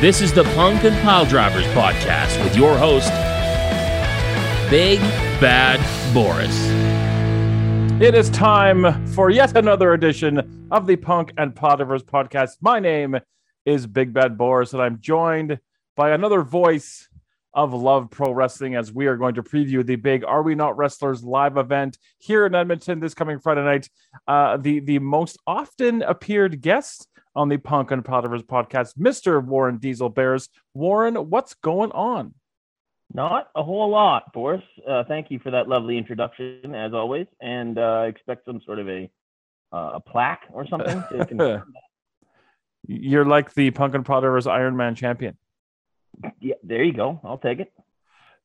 This is the Punk and Pile Drivers podcast with your host, Big Bad Boris. It is time for yet another edition of the Punk and Pile Drivers podcast. My name is Big Bad Boris, and I'm joined by another voice of Love Pro Wrestling as we are going to preview the big Are We Not Wrestlers live event here in Edmonton this coming Friday night. Uh, the, the most often appeared guest on the Punk and Pile Drivers podcast, Mr. Warren Diesel Bears. Warren, what's going on? Not a whole lot, Boris. Uh, thank you for that lovely introduction, as always, and uh, expect some sort of a uh, a plaque or something. You're like the Punk and Pile Drivers Iron Man champion. Yeah, there you go. I'll take it.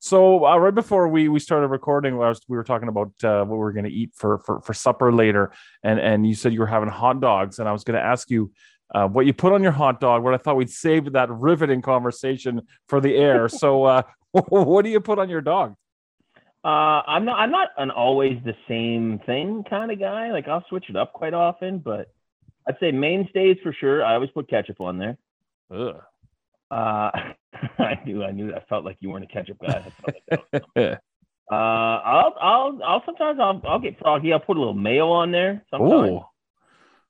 So uh, right before we we started recording, was, we were talking about uh, what we were going to eat for, for for supper later, and and you said you were having hot dogs, and I was going to ask you uh, what you put on your hot dog. But I thought we'd save that riveting conversation for the air. so, uh, what do you put on your dog? Uh, I'm not. I'm not an always the same thing kind of guy. Like I'll switch it up quite often, but I'd say mainstays for sure. I always put ketchup on there. Ugh. Uh, I knew. I knew. I felt like you weren't a ketchup guy. uh, I'll. I'll. I'll. Sometimes I'll. I'll get froggy. I'll put a little mayo on there. Sometimes. Ooh.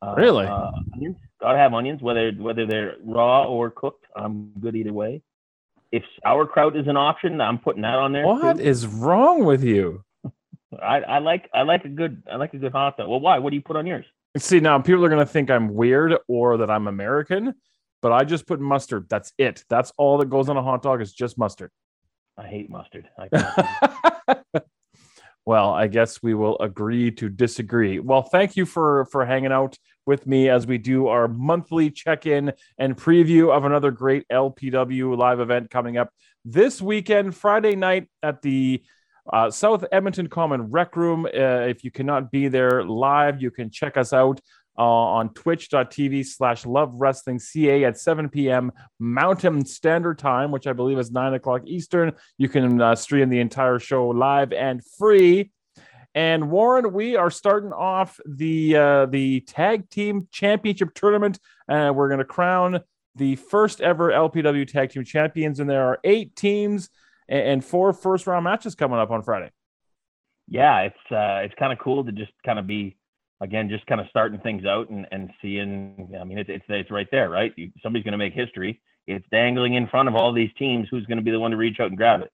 Uh, really? Uh, onions. Gotta have onions, whether whether they're raw or cooked. I'm good either way. If sauerkraut is an option, I'm putting that on there. What too. is wrong with you? I, I like I like a good I like a good hot dog. Well, why? What do you put on yours? See, now people are gonna think I'm weird or that I'm American, but I just put mustard. That's it. That's all that goes on a hot dog is just mustard. I hate mustard. I well, I guess we will agree to disagree. Well, thank you for for hanging out with me as we do our monthly check-in and preview of another great LPW live event coming up this weekend, Friday night at the uh, South Edmonton Common Rec Room. Uh, if you cannot be there live, you can check us out uh, on twitch.tv slash love wrestling ca at 7 p.m mountain standard time which i believe is 9 o'clock eastern you can uh, stream the entire show live and free and warren we are starting off the uh, the tag team championship tournament and we're going to crown the first ever lpw tag team champions and there are eight teams and four first round matches coming up on friday yeah it's uh it's kind of cool to just kind of be again, just kind of starting things out and, and seeing. I mean, it's it's it's right there, right? You, somebody's going to make history. It's dangling in front of all these teams. Who's going to be the one to reach out and grab it?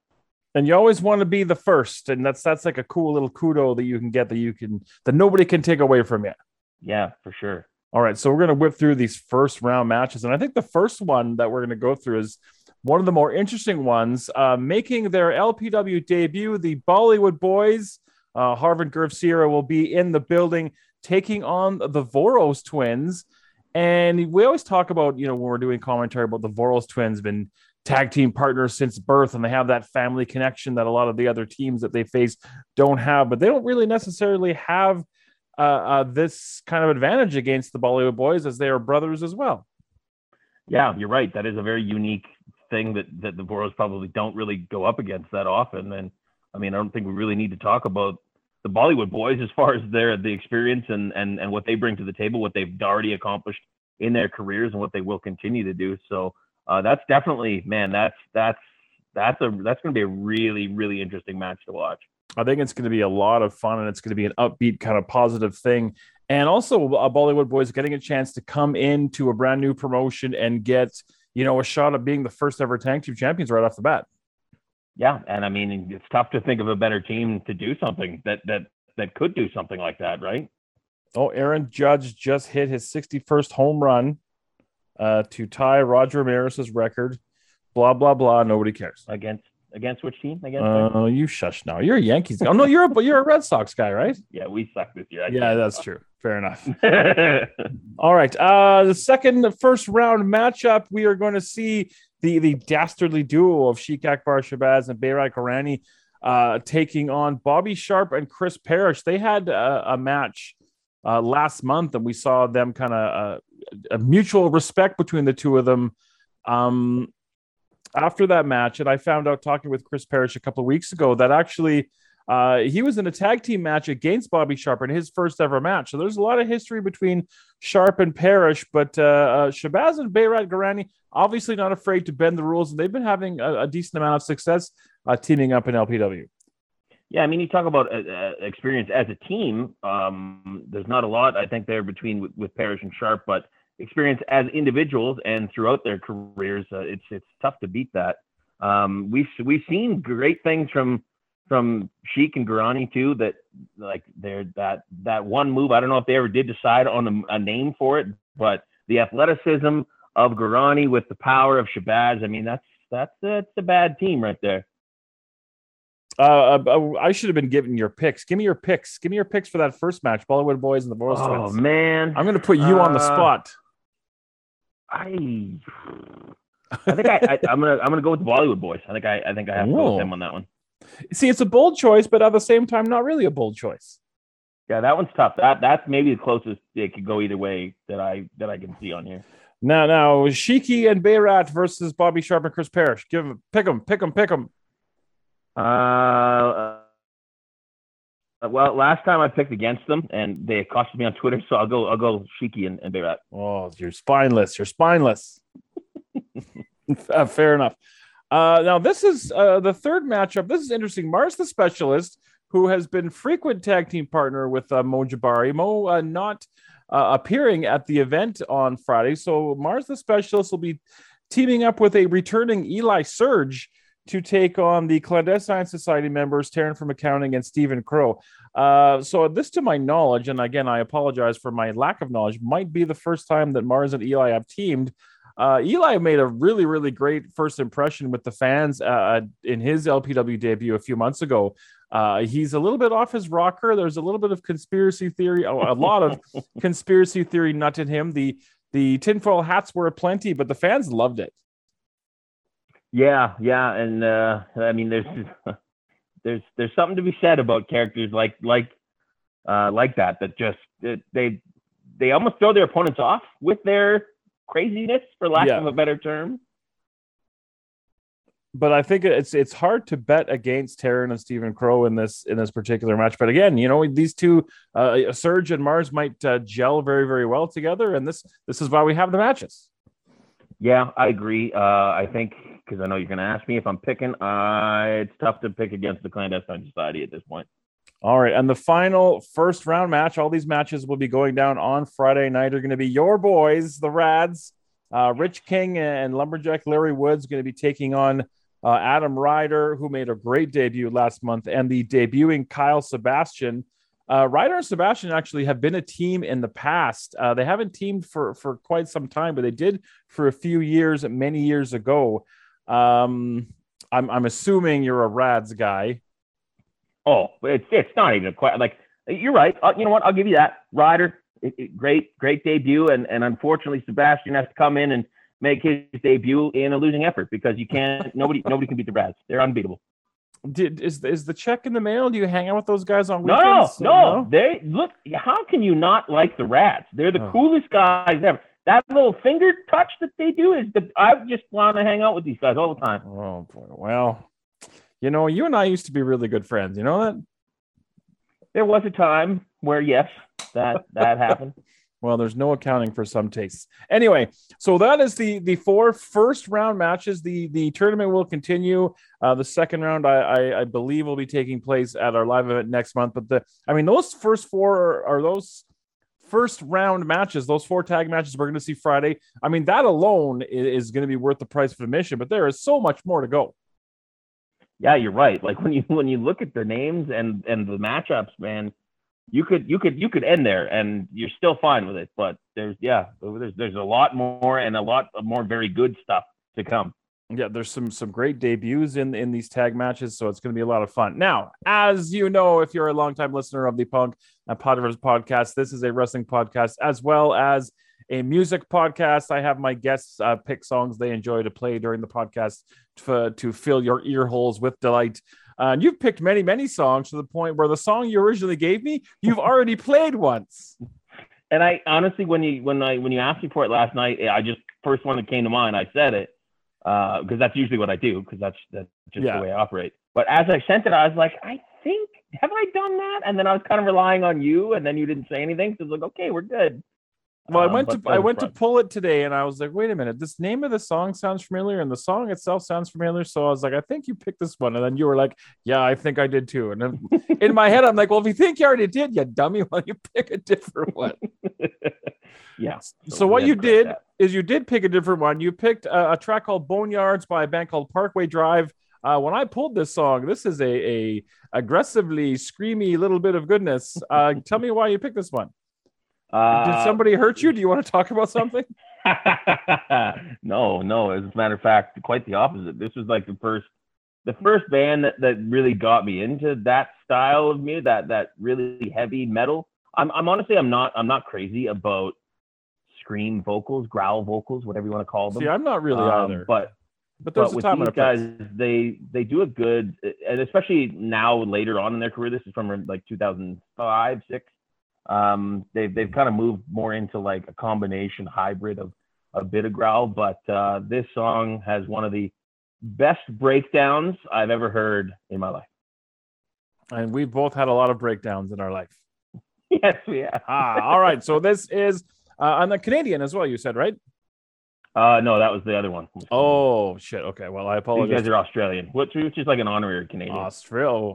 And you always want to be the first, and that's that's like a cool little kudo that you can get that you can that nobody can take away from you. Yeah, for sure. All right, so we're going to whip through these first round matches, and I think the first one that we're going to go through is one of the more interesting ones, uh, making their LPW debut. The Bollywood Boys, uh, Harvard Garcia will be in the building taking on the Voros twins. And we always talk about, you know, when we're doing commentary about the Voros twins, been tag team partners since birth, and they have that family connection that a lot of the other teams that they face don't have. But they don't really necessarily have uh, uh, this kind of advantage against the Bollywood boys as they are brothers as well. Yeah, you're right. That is a very unique thing that that the Voros probably don't really go up against that often. And I mean, I don't think we really need to talk about the Bollywood boys as far as their the experience and and and what they bring to the table, what they've already accomplished in their careers, and what they will continue to do. So uh, that's definitely, man, that's that's that's a that's going to be a really really interesting match to watch. I think it's going to be a lot of fun, and it's going to be an upbeat kind of positive thing. And also, uh, Bollywood boys getting a chance to come into a brand new promotion and get you know a shot at being the first ever tag team champions right off the bat yeah, and I mean it's tough to think of a better team to do something that that that could do something like that, right? Oh, Aaron Judge just hit his 61st home run uh, to tie Roger Maris's record. Blah blah blah. Nobody cares. Against against which team? Against? Oh, uh, you shush now. You're a Yankees. oh no, you're a you're a Red Sox guy, right? Yeah, we suck this year. I yeah, that's true. Fair enough. All right. Uh, the second, the first round matchup, we are going to see the the dastardly duo of Sheik Akbar Shabazz and Bayrat Karani uh, taking on Bobby Sharp and Chris Parrish. They had a, a match uh, last month, and we saw them kind of uh, a mutual respect between the two of them. Um, after that match, and I found out talking with Chris Parrish a couple of weeks ago that actually Uh, he was in a tag team match against Bobby Sharp in his first ever match. So there's a lot of history between Sharp and Parrish, but uh, uh, Shabazz and Bayrat Garani obviously not afraid to bend the rules, and they've been having a, a decent amount of success uh, teaming up in LPW. Yeah, I mean, you talk about uh, uh, experience as a team. Um, there's not a lot, I think, there between with, with Parrish and Sharp, but experience as individuals and throughout their careers, uh, it's it's tough to beat that. Um, we've we've seen great things from from Sheik and Garani too. That like they're that that one move. I don't know if they ever did decide on a, a name for it, but the athleticism of Garani with the power of Shabazz. I mean, that's that's that's a bad team right there. Uh, uh, I should have been giving your picks. Give me your picks. Give me your picks for that first match, Bollywood Boys and the Voros Oh Twins. man, I'm going to put you on the Uh, spot. I I think I, I I'm gonna I'm gonna go with the Bollywood boys. I think I I think I have to go with them on that one. See, it's a bold choice, but at the same time, not really a bold choice. Yeah, that one's tough. That that's maybe the closest it could go either way that I that I can see on here. Now, now, Shiki and Bayrat versus Bobby Sharp and Chris Parrish. Give them, pick them, pick them, pick them. Uh, uh, well, last time I picked against them, and they accosted me on Twitter, so I'll go I'll go Shiki and, and Bayrat. Oh, you're spineless. You're spineless. Uh, Fair enough. Uh, now, this is uh, the third matchup. This is interesting. Mars, the specialist, who has been frequent tag team partner with uh, Mo Jabari. Mo uh, not uh, appearing at the event on Friday. So, Mars, the specialist, will be teaming up with a returning Eli Surge to take on the Clandestine Society members, Taryn from Accounting and Stephen Crow. Uh, so, this, to my knowledge, and again, I apologize for my lack of knowledge, might be the first time that Mars and Eli have teamed. Uh, Eli made a really, really great first impression with the fans uh, in his LPW debut a few months ago. Uh, he's a little bit off his rocker. There's a little bit of conspiracy theory, a a lot of conspiracy theory nut in him. The the tinfoil hats were aplenty, but the fans loved it. Yeah, yeah, and uh, I mean, there's there's there's something to be said about characters like like uh, like that that just they they almost throw their opponents off with their craziness, for lack Yeah. of a better term. But I think it's it's hard to bet against Taryn and Stephen Crow in this in this particular match. But again, you know these two, uh, Surge and Mars, might uh, gel very very well together, and this this is why we have the matches. Yeah, I agree. Uh, I think because I know you're going to ask me if I'm picking. Uh, it's tough to pick against the clandestine society at this point. All right, and the final first round match. All these matches will be going down on Friday night. Are going to be your boys, the Rads, uh, Rich King and Lumberjack Larry Woods, going to be taking on uh, Adam Ryder, who made a great debut last month, and the debuting Kyle Sebastian. Uh, Ryder and Sebastian actually have been a team in the past. Uh, they haven't teamed for for quite some time, but they did for a few years, many years ago. Um, I'm I'm assuming you're a Rads guy. Oh, it's it's not even a question. Like you're right. Uh, you know what? I'll give you that. Ryder, it, it- great great debut, and and unfortunately Sebastian has to come in and make his debut in a losing effort because you can't. nobody nobody can beat the Brads. They're unbeatable. Did is is the check in the mail? Do you hang out with those guys on No, weekends? no, They look. How can you not like the Rads? They're the Oh. coolest guys ever. That little finger touch that they do is the. I just want to hang out with these guys all the time. Oh boy. Well, you know, you and I used to be really good friends. You know that? There was a time where yes, that that happened. Well, there's no accounting for some tastes. Anyway, so that is the the four first round matches. The the tournament will continue. Uh, the second round, I, I I believe, will be taking place at our live event next month. But the I mean, those first four are, are those first round matches. Those four tag matches we're going to see Friday. I mean, that alone is, going to be worth the price of admission. But there is so much more to go. Yeah, you're right. Like when you when you look at the names and and the matchups, man, you could you could you could end there and you're still fine with it. But there's yeah, there's there's a lot more and a lot more very good stuff to come. Yeah, there's some some great debuts in in these tag matches, so it's going to be a lot of fun. Now, as you know, if you're a longtime listener of the Punk and Pile Drivers podcast, this is a wrestling podcast as well as a music podcast. I have my guests uh, pick songs they enjoy to play during the podcast to, to fill your ear holes with delight. Uh, and you've picked many, many songs to the point where the song you originally gave me, you've already played once. And I honestly, when you when I when you asked me for it last night, I just first one that came to mind, I said it Uh, because that's usually what I do because that's that's just Yeah. the way I operate. But as I sent it, I was like, I think have I done that? And then I was kind of relying on you, and then you didn't say anything. So I was like, okay, we're good. Well, I Um, went but to I went to pull it today, and I was like, "Wait a minute! This name of the song sounds familiar, and the song itself sounds familiar." So I was like, "I think you picked this one," and then you were like, "Yeah, I think I did too." And then in my head, I'm like, "Well, if you think you already did, you dummy, why don't you pick a different one?" yes. So, we what you did that. is you did pick a different one. You picked a, a track called Boneyards by a band called Parkway Drive. Uh, when I pulled this song, this is a, a aggressively screamy little bit of goodness. Uh, tell me why you picked this one. Uh, Did somebody hurt you? Do you want to talk about something? no, no. As a matter of fact, quite the opposite. This was like the first, the first band that, that really got me into that style of music, that that really heavy metal. I'm, I'm honestly, I'm not, I'm not crazy about scream vocals, growl vocals, whatever you want to call them. See, I'm not really Um, either. But But there's but with time these guys, they they do a good, and especially now later on in their career. This is from like 2005, six. Um, they've they've kind of moved more into like a combination hybrid of a bit of growl. But uh, this song has one of the best breakdowns I've ever heard in my life. and we've both had a lot of breakdowns in our life. Yes, we have. Ah, all right. So this is uh, on the Canadian as well. You said right? Uh, no, that was the other one. Oh shit. Okay. Well, I apologize. You guys are Australian, which, which is like an honorary Canadian. Australia.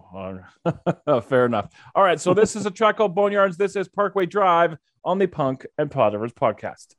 Oh, fair enough. All right. So this is a track called Boneyards. This is Parkway Drive on the Punk and Potter's podcast.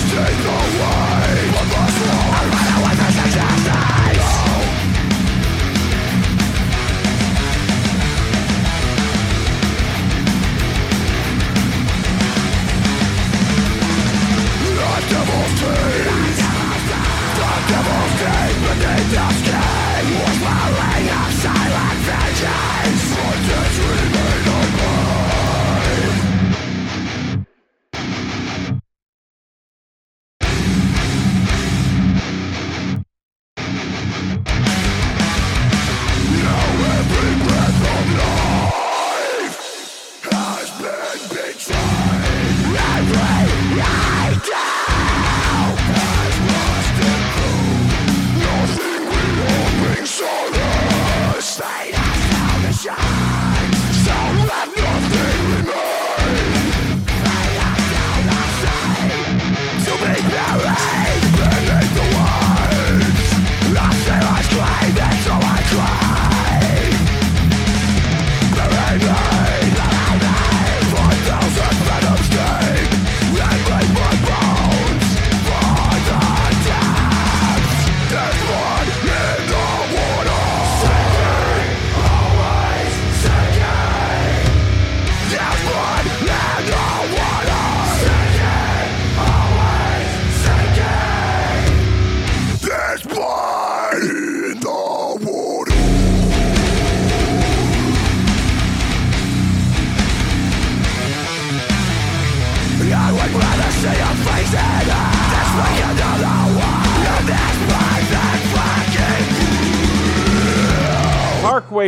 See the world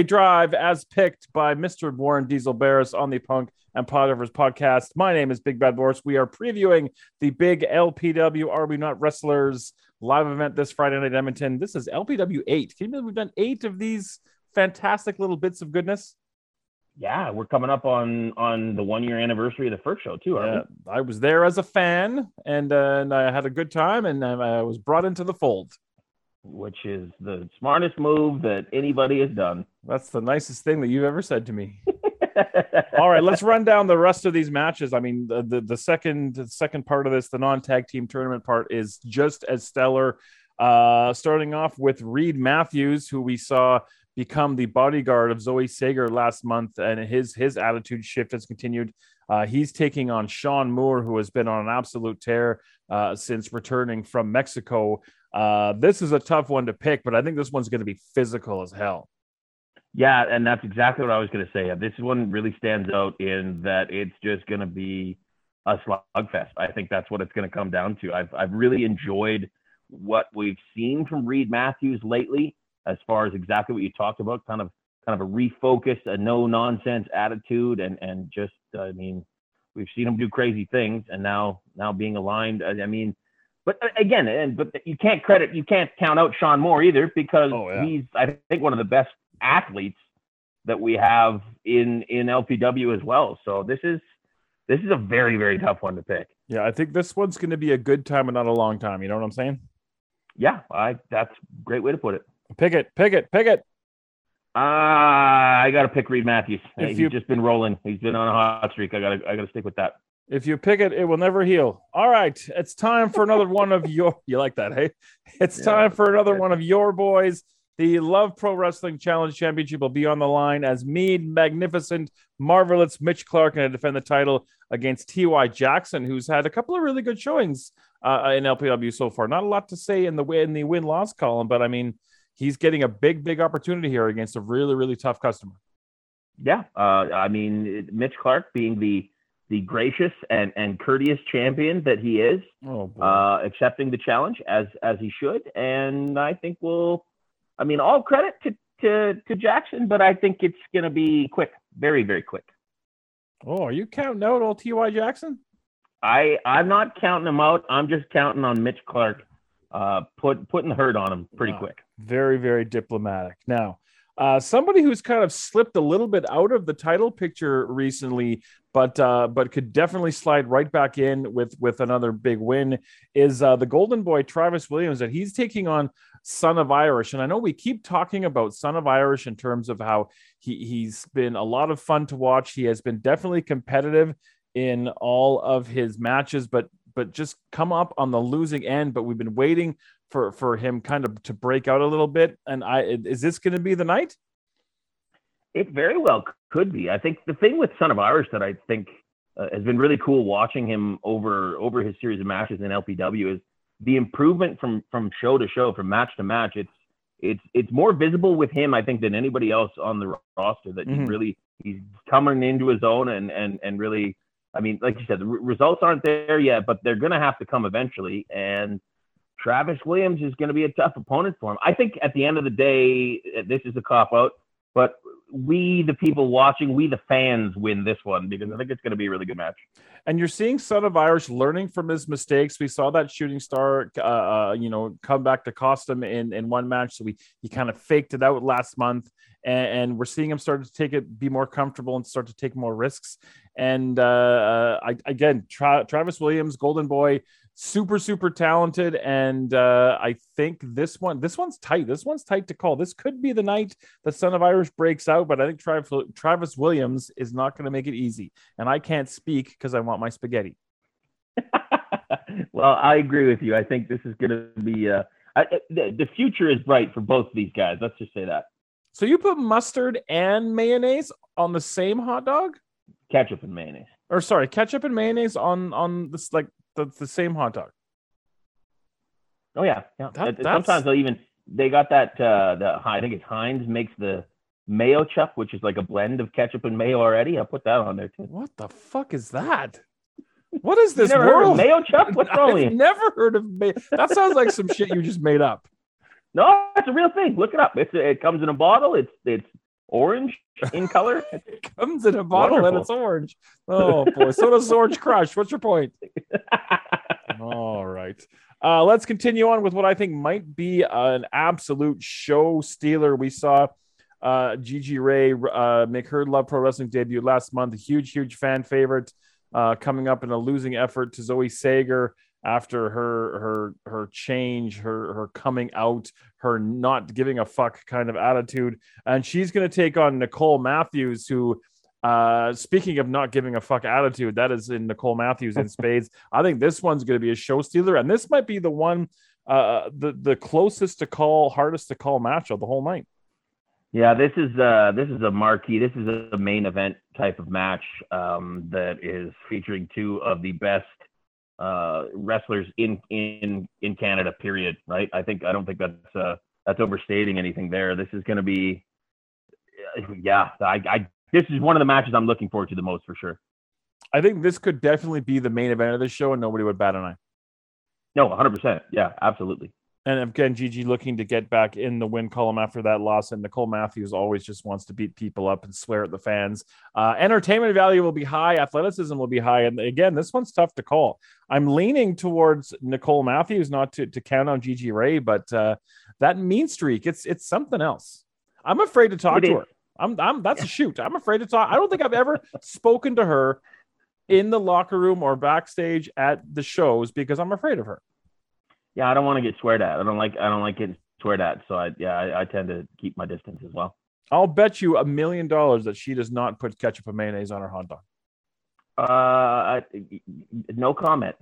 Drive, as picked by Mr. Warren Diesel Barris on the Punk and Pile Drivers podcast. My name is Big Bad Boris. We are previewing the big LPW Are We Not Wrestlers live event this Friday night in Edmonton. This is LPW 8. Can you believe we've done eight of these fantastic little bits of goodness? Yeah, we're coming up on on the one year anniversary of the first show too. Yeah, I was there as a fan, and uh, and I had a good time, and uh, I was brought into the fold. Which is the smartest move that anybody has done. That's the nicest thing that you've ever said to me. All right, let's run down the rest of these matches. I mean, the the, the second the second part of this, the non tag team tournament part, is just as stellar. Uh, starting off with Reed Matthews, who we saw become the bodyguard of Zoe Sager last month, and his his attitude shift has continued. Uh, he's taking on Sean Moore, who has been on an absolute tear uh, since returning from Mexico. Uh, this is a tough one to pick, but I think this one's going to be physical as hell. Yeah, and that's exactly what I was going to say. This one really stands out in that it's just going to be a slugfest. I think that's what it's going to come down to. I've I've really enjoyed what we've seen from Reed Matthews lately as far as exactly what you talked about, kind of kind of a refocus, a no nonsense attitude, and and just I mean, we've seen him do crazy things, and now now being aligned. I mean, but uh, again, and but you can't credit, you can't count out Sean Moore either because oh, yeah. he's I think one of the best athletes that we have in in LPW as well. So this is this is a very very tough one to pick. Yeah, I think this one's going to be a good time and not a long time. You know what I'm saying? Yeah, I that's a great way to put it. Pick it, pick it, pick it. Uh, I got to pick Reed Matthews. If He's you, just been rolling. He's been on a hot streak. I got to I got to stick with that. If you pick it, it will never heal. All right, it's time for another one of your. You like that, hey? It's yeah. time for another one of your boys. The Love Pro Wrestling Challenge Championship will be on the line as Mead, Magnificent, Marvelous, Mitch Clark, and to defend the title against T.Y. Jackson, who's had a couple of really good showings uh, in LPW so far. Not a lot to say in the in the win loss column, but I mean, he's getting a big, big opportunity here against a really, really tough customer. Yeah, uh, I mean, Mitch Clark being the the gracious and, and courteous champion that he is, oh, uh, accepting the challenge as as he should, and I think we'll. I mean, all credit to to, to Jackson, but I think it's going to be quick, very very quick. Oh, are you counting out old T.Y. Jackson? I I'm not counting him out. I'm just counting on Mitch Clark, uh, put putting the hurt on him pretty wow. quick. Very very diplomatic. Now, uh, somebody who's kind of slipped a little bit out of the title picture recently, but uh, but could definitely slide right back in with with another big win is uh, the Golden Boy Travis Williams. That he's taking on Son of Irish, and I know we keep talking about Son of Irish in terms of how he he's been a lot of fun to watch. He has been definitely competitive in all of his matches, but but just come up on the losing end. But we've been waiting for for him kind of to break out a little bit. And I is this going to be the night? It very well could be. I think the thing with Son of Irish that I think uh, has been really cool watching him over over his series of matches in LPW is the improvement from from show to show, from match to match. It's it's it's more visible with him, I think, than anybody else on the roster. That mm-hmm. he really he's coming into his own and and and really I mean, like you said, the results aren't there yet, but they're going to have to come eventually. And Travis Williams is going to be a tough opponent for him. I think at the end of the day, this is a cop out, but we, the people watching, we, the fans, win this one because I think it's going to be a really good match. And you're seeing Son of Irish learning from his mistakes. We saw that shooting star, uh, uh, you know, come back to cost him in, in one match. So we he kind of faked it out last month, and, and we're seeing him start to take it, be more comfortable, and start to take more risks. And uh, uh I, again, Tra- Travis Williams, Golden Boy, super super talented. And uh, i think this one this one's tight. This one's tight to call. This could be the night the son of irish breaks out but i think travis, travis williams is not going to make it easy. And i can't speak because i want my spaghetti. Well i agree with you. I think this is going to be uh, I, the, the future is bright for both of these guys. Let's just say that. So you put mustard and mayonnaise on the same hot dog? Ketchup and mayonnaise. Or sorry ketchup and mayonnaise on on this like the, the same hot dog. Oh yeah, yeah. That, Sometimes they'll even they got that uh the I think it's Heinz makes the Mayochup, which is like a blend of ketchup and mayo already. I'll put that on there too. What the fuck is that? What is this world? Mayochup? What's wrong with you? Never heard of mayo. That sounds like some shit you just made up. No, it's a real thing. Look it up. It's it comes in a bottle. It's it's orange in color. it comes in a bottle Wonderful. and it's orange. Oh boy, so does Orange Crush. What's your point? All right. Uh, let's continue on with what I think might be an absolute show stealer. We saw uh, Gigi Ray uh, make her Love Pro Wrestling debut last month. A huge, huge fan favorite uh, coming up in a losing effort to Zoe Sager after her her her change, her her coming out, her not giving a fuck kind of attitude, and she's going to take on Nicole Matthews, who uh, speaking of not giving a fuck attitude, that is in Nicole Matthews in spades. I think this one's going to be a show stealer, and this might be the one, uh, the the closest to call, hardest to call match of the whole night. Yeah, this is uh this is a marquee. This is a main event type of match um, that is featuring two of the best uh, wrestlers in in in Canada. Period. Right. I think I don't think that's uh, that's overstating anything there. This is going to be, yeah. I, I this is one of the matches I'm looking forward to the most for sure. I think this could definitely be the main event of the show, and nobody would bat an eye. No, 100. percent Yeah, absolutely. And again, Gigi looking to get back in the win column after that loss. And Nicole Matthews always just wants to beat people up and swear at the fans. Uh, entertainment value will be high, athleticism will be high. And again, this one's tough to call. I'm leaning towards Nicole Matthews, not to, to count on Gigi Ray, but uh, that mean streak, it's it's something else. I'm afraid to talk to her. I'm, I'm that's a shoot. I'm afraid to talk. I don't think I've ever spoken to her in the locker room or backstage at the shows because I'm afraid of her. Yeah, I don't want to get sweared at. I don't like I don't like getting sweared at. So I yeah I, I tend to keep my distance as well. I'll bet you a million dollars that she does not put ketchup and mayonnaise on her hot dog. Uh, I, no comment.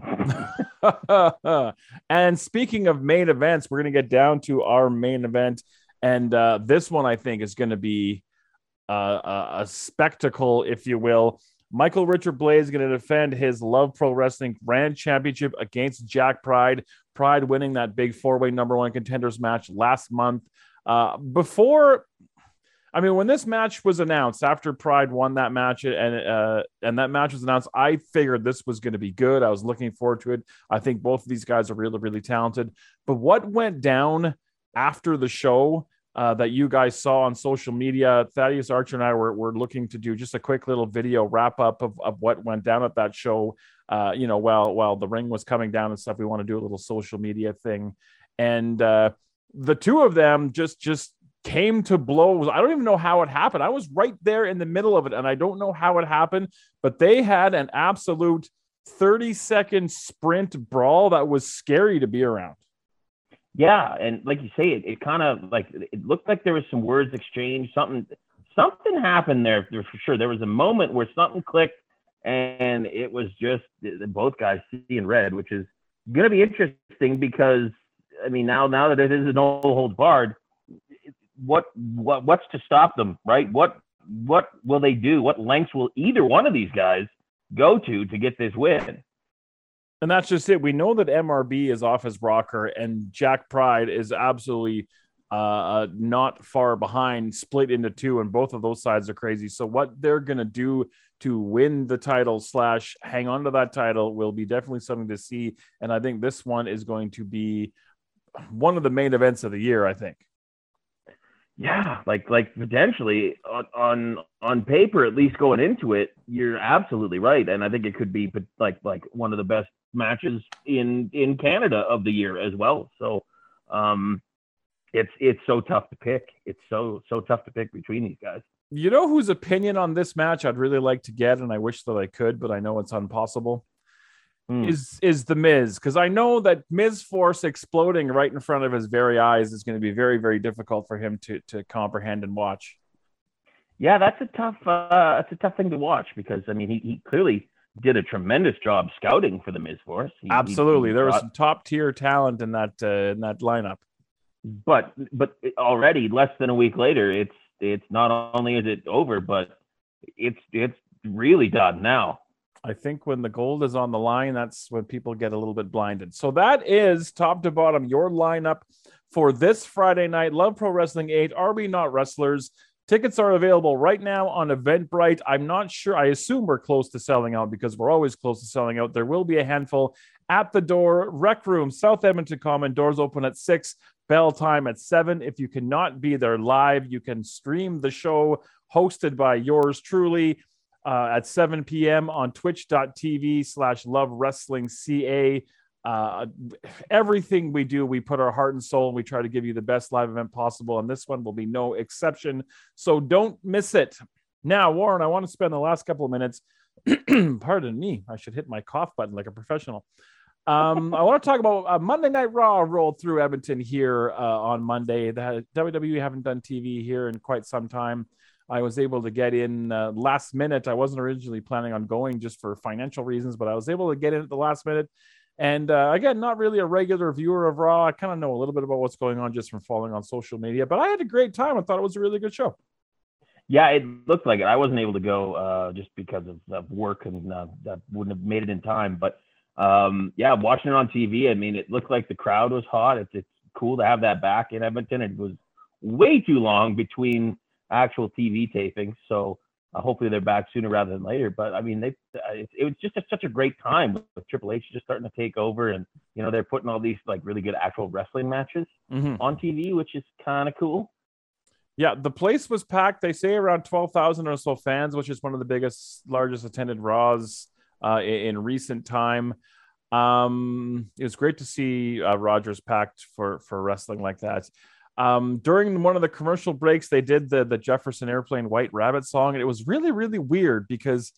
and speaking of main events, we're going to get down to our main event. And uh, this one, I think, is going to be uh, a, a spectacle, if you will. Michael Richard Blaze is going to defend his Love Pro Wrestling Grand Championship against Jack Pride. Pride winning that big four way number one contenders match last month. Uh, before, I mean, when this match was announced after Pride won that match and uh, and that match was announced, I figured this was going to be good. I was looking forward to it. I think both of these guys are really, really talented. But what went down after the show uh, that you guys saw on social media. Thaddeus Archer and I were, were looking to do just a quick little video wrap up of, of what went down at that show. Uh, you know, while while the ring was coming down and stuff, we want to do a little social media thing, and uh, the two of them just just came to blows. I don't even know how it happened. I was right there in the middle of it, and I don't know how it happened, but they had an absolute 30 second sprint brawl that was scary to be around. Yeah, and like you say, it, it kind of like it looked like there was some words exchanged. Something something happened there for sure. There was a moment where something clicked, and it was just both guys seeing red, which is going to be interesting because I mean now now that it is a no holds barred, what what what's to stop them, right? What what will they do? What lengths will either one of these guys go to to get this win? And that's just it. We know that MRB is off his rocker, and Jack Pride is absolutely uh, not far behind, split into two, and both of those sides are crazy. So what they're gonna do to win the title slash hang on to that title will be definitely something to see. And I think this one is going to be one of the main events of the year. I think. Yeah, like like potentially on on on paper, at least going into it, you're absolutely right, and I think it could be like like one of the best matches in in Canada of the year as well. So, um, it's it's so tough to pick. It's so so tough to pick between these guys. You know whose opinion on this match I'd really like to get, and I wish that I could, but I know it's impossible. Hmm. Is is the Miz because I know that Miz Force exploding right in front of his very eyes is going to be very very difficult for him to to comprehend and watch. Yeah, that's a tough uh, that's a tough thing to watch because I mean he, he clearly did a tremendous job scouting for the Miz Force. He- he- Absolutely, he there was some top tier talent in that uh, in that lineup. but but already less than a week later, it's it's not only is it over, but it's it's really done now. I think when the gold is on the line, that's when people get a little bit blinded. So that is top to bottom your lineup for this Friday night. Love Pro Wrestling 8. Are we not wrestlers? Tickets are available right now on Eventbrite. I'm not sure. I assume we're close to selling out because we're always close to selling out. There will be a handful at the door. Rec Room, South Edmonton Common. Doors open at 6. bell time at 7. If you cannot be there live, you can stream the show hosted by yours truly uh, at 7 p.m. on twitch.tv slash love wrestling CA. Uh, everything we do, we put our heart and soul and we try to give you the best live event possible. And this one will be no exception. So don't miss it. Now, Warren, I want to spend the last couple of minutes. pardon me, I should hit my cough button like a professional. Um, I want to talk about uh, Monday Night Raw rolled through Edmonton here uh, on Monday. The WWE haven't done TV here in quite some time. I was able to get in uh, last minute. I wasn't originally planning on going just for financial reasons, but I was able to get in at the last minute. And uh, again, not really a regular viewer of Raw. I kind of know a little bit about what's going on just from following on social media, but I had a great time. I thought it was a really good show. Yeah, it looked like it. I wasn't able to go uh, just because of, of work and uh, that wouldn't have made it in time. But um, yeah, watching it on TV, I mean, it looked like the crowd was hot. It's, it's cool to have that back in Edmonton. It was way too long between actual TV tapings. So uh, hopefully they're back sooner rather than later. But I mean, they uh, it, it was just a, such a great time with Triple H just starting to take over, and you know they're putting all these like really good actual wrestling matches mm-hmm. on TV, which is kind of cool. Yeah, the place was packed. They say around twelve thousand or so fans, which is one of the biggest, largest attended Raws uh, in, in, recent time. Um, it was great to see uh, Rogers packed for for wrestling like that. Um, during one of the commercial breaks, they did the the Jefferson Airplane White Rabbit song, and it was really really weird because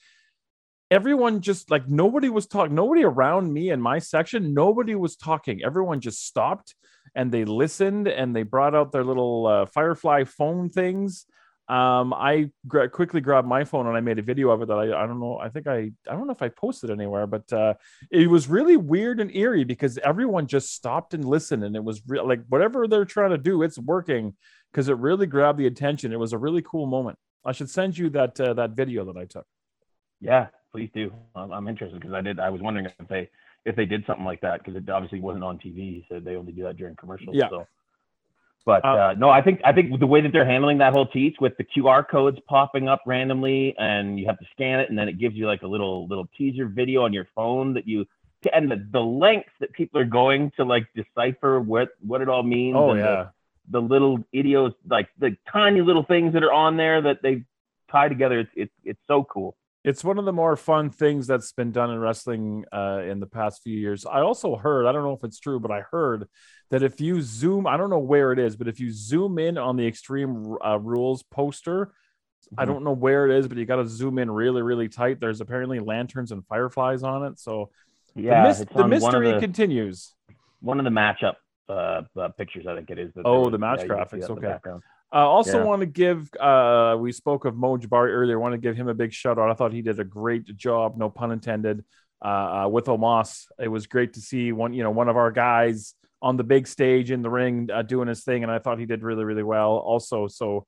everyone just like nobody was talking, nobody around me in my section, nobody was talking. Everyone just stopped and they listened and they brought out their little uh, Firefly phone things um, I gra- quickly grabbed my phone and I made a video of it that I, I don't know. I think I, I don't know if I posted anywhere, but uh, it was really weird and eerie because everyone just stopped and listened. And it was re- like whatever they're trying to do, it's working because it really grabbed the attention. It was a really cool moment. I should send you that, uh, that video that I took. Yeah, please do. I'm, I'm interested because I did, I was wondering if they, if they did something like that because it obviously wasn't on TV. So they only do that during commercials. Yeah. So but uh, uh, no, I think I think the way that they're handling that whole teach with the QR codes popping up randomly, and you have to scan it, and then it gives you like a little little teaser video on your phone that you and the, the lengths that people are going to like decipher what what it all means. Oh yeah, the, the, little idiots, like the tiny little things that are on there that they tie together. It's it's it's so cool it's one of the more fun things that's been done in wrestling uh, in the past few years. I also heard, I don't know if it's true, but I heard that if you zoom, I don't know where it is, but if you zoom in on the Extreme uh, Rules poster, mm-hmm. I don't know where it is, but you got to zoom in really, really tight. There's apparently lanterns and fireflies on it. So yeah, the, mis- the mystery the, continues. One of the matchup uh, uh, pictures, I think it is. Oh, the match graphics. Okay. Uh, also, yeah. want to give uh, we spoke of Mo Jabari earlier. Want to give him a big shout out. I thought he did a great job, no pun intended, uh, uh, with Omos. It was great to see one, you know, one of our guys on the big stage in the ring uh, doing his thing, and I thought he did really, really well. Also, so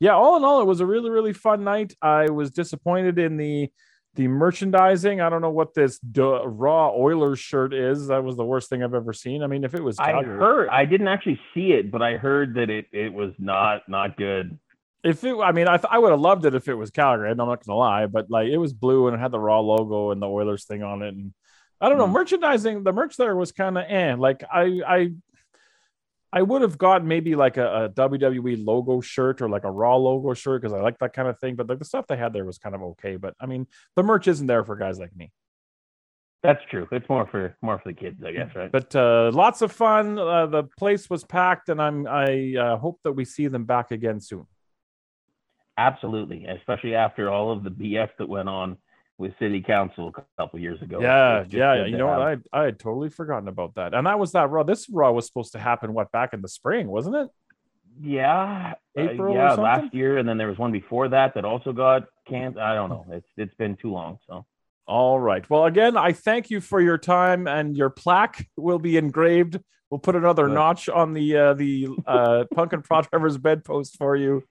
yeah, all in all, it was a really, really fun night. I was disappointed in the the merchandising. I don't know what this raw Oilers shirt is. That was the worst thing I've ever seen. I mean, if it was, Calgary, I heard. I didn't actually see it, but I heard that it it was not not good. If it, I mean, I, th- I would have loved it if it was Calgary. I'm not gonna lie, but like it was blue and it had the raw logo and the Oilers thing on it, and I don't know. Mm. Merchandising, the merch there was kind of eh. Like I I I would have got maybe like a, a, WWE logo shirt or like a Raw logo shirt because I like that kind of thing. But like the stuff they had there was kind of okay. But I mean, the merch isn't there for guys like me. That's true. It's more for more for the kids, I guess, right? But uh, lots of fun. Uh, the place was packed, and I'm I uh, hope that we see them back again soon. Absolutely, especially after all of the BS that went on with city council a couple years ago. Yeah, yeah, you know what? I I had totally forgotten about that. And that was that raw. This raw was supposed to happen what back in the spring, wasn't it? Yeah, uh, April. Uh, yeah, last year, and then there was one before that that also got canceled. I don't know. It's it's been too long. So. All right. Well, again, I thank you for your time, and your plaque will be engraved. We'll put another Good. notch on the uh, the uh, Punk and Pile Drivers bedpost for you.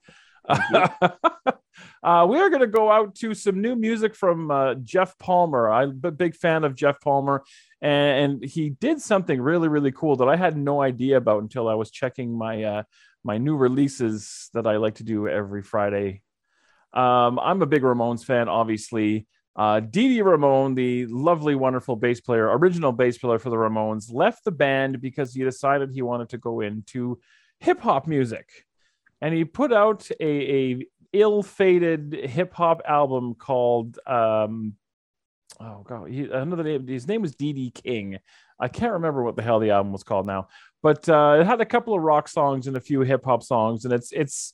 uh, we are going to go out to some new music from uh, Jeff Palmer. I'm a big fan of Jeff Palmer, and, and, he did something really, really cool that I had no idea about until I was checking my uh, my new releases that I like to do every Friday. Um, I'm a big Ramones fan, obviously. Uh, Dee Ramone, the lovely, wonderful bass player, original bass player for the Ramones, left the band because he decided he wanted to go into hip hop music, and he put out a, a ill-fated hip hop album called um, oh god, he, another name. His name was Dee Dee King. I can't remember what the hell the album was called now, but uh, it had a couple of rock songs and a few hip hop songs, and it's it's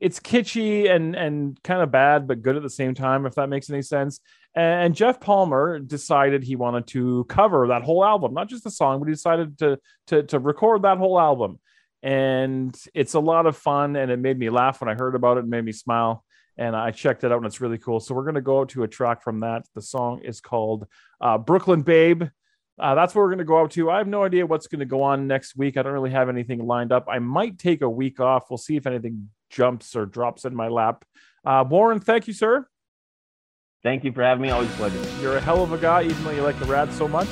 it's kitschy and and kind of bad but good at the same time if that makes any sense and jeff palmer decided he wanted to cover that whole album not just the song but he decided to to to record that whole album and it's a lot of fun and it made me laugh when i heard about it, it made me smile and i checked it out and it's really cool so we're going to go to a track from that the song is called uh, brooklyn babe uh, that's what we're going to go out to. I have no idea what's going to go on next week. I don't really have anything lined up. I might take a week off. We'll see if anything jumps or drops in my lap. Uh, Warren, thank you, sir. Thank you for having me. Always pleasure. You're a hell of a guy, even though you like the rad so much.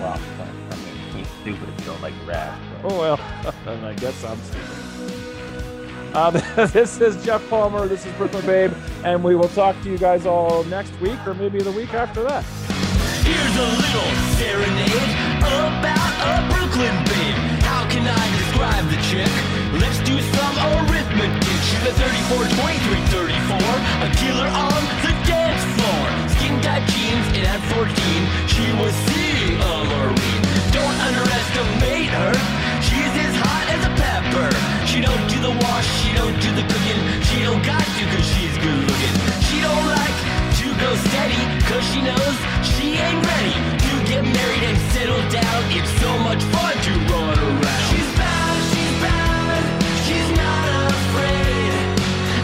Well, I mean, he's stupid if you don't like rad. Oh well, I guess I'm stupid. Uh, this is Jeff Palmer. This is Brooklyn Babe, and we will talk to you guys all next week or maybe the week after that. Here's a little serenade about a Brooklyn babe. How can I describe the chick? Let's do some arithmetic. She's a 34, 23, 34. A killer on the dance floor. Skin tight jeans, and at 14, she was seeing a marine. Don't underestimate her. Pepper. She don't do the wash, she don't do the cooking. She don't got to cause she's good looking. She don't like to go steady cause she knows she ain't ready to get married and settle down. It's so much fun to run around. She's bad, she's bad, she's not afraid.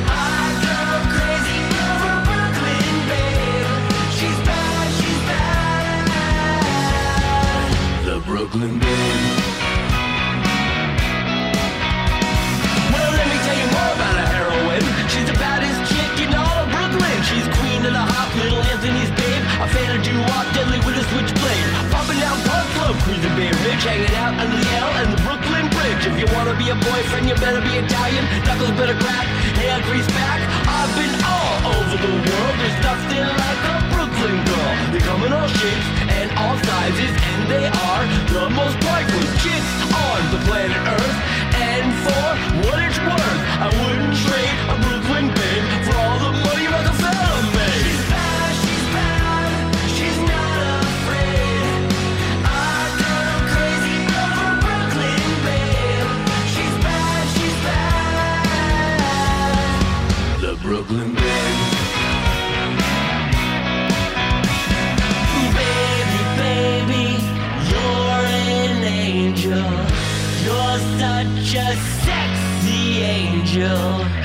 I go crazy over Brooklyn babe. Well, Bay hanging out on the L and the Brooklyn Bridge. If you wanna be a boyfriend, you better be Italian. Knuckles better crack, hair grease back. I've been all over the world. There's nothing like a Brooklyn girl. They come in all shapes and all sizes, and they are the most priceless chicks on the planet Earth. Angel.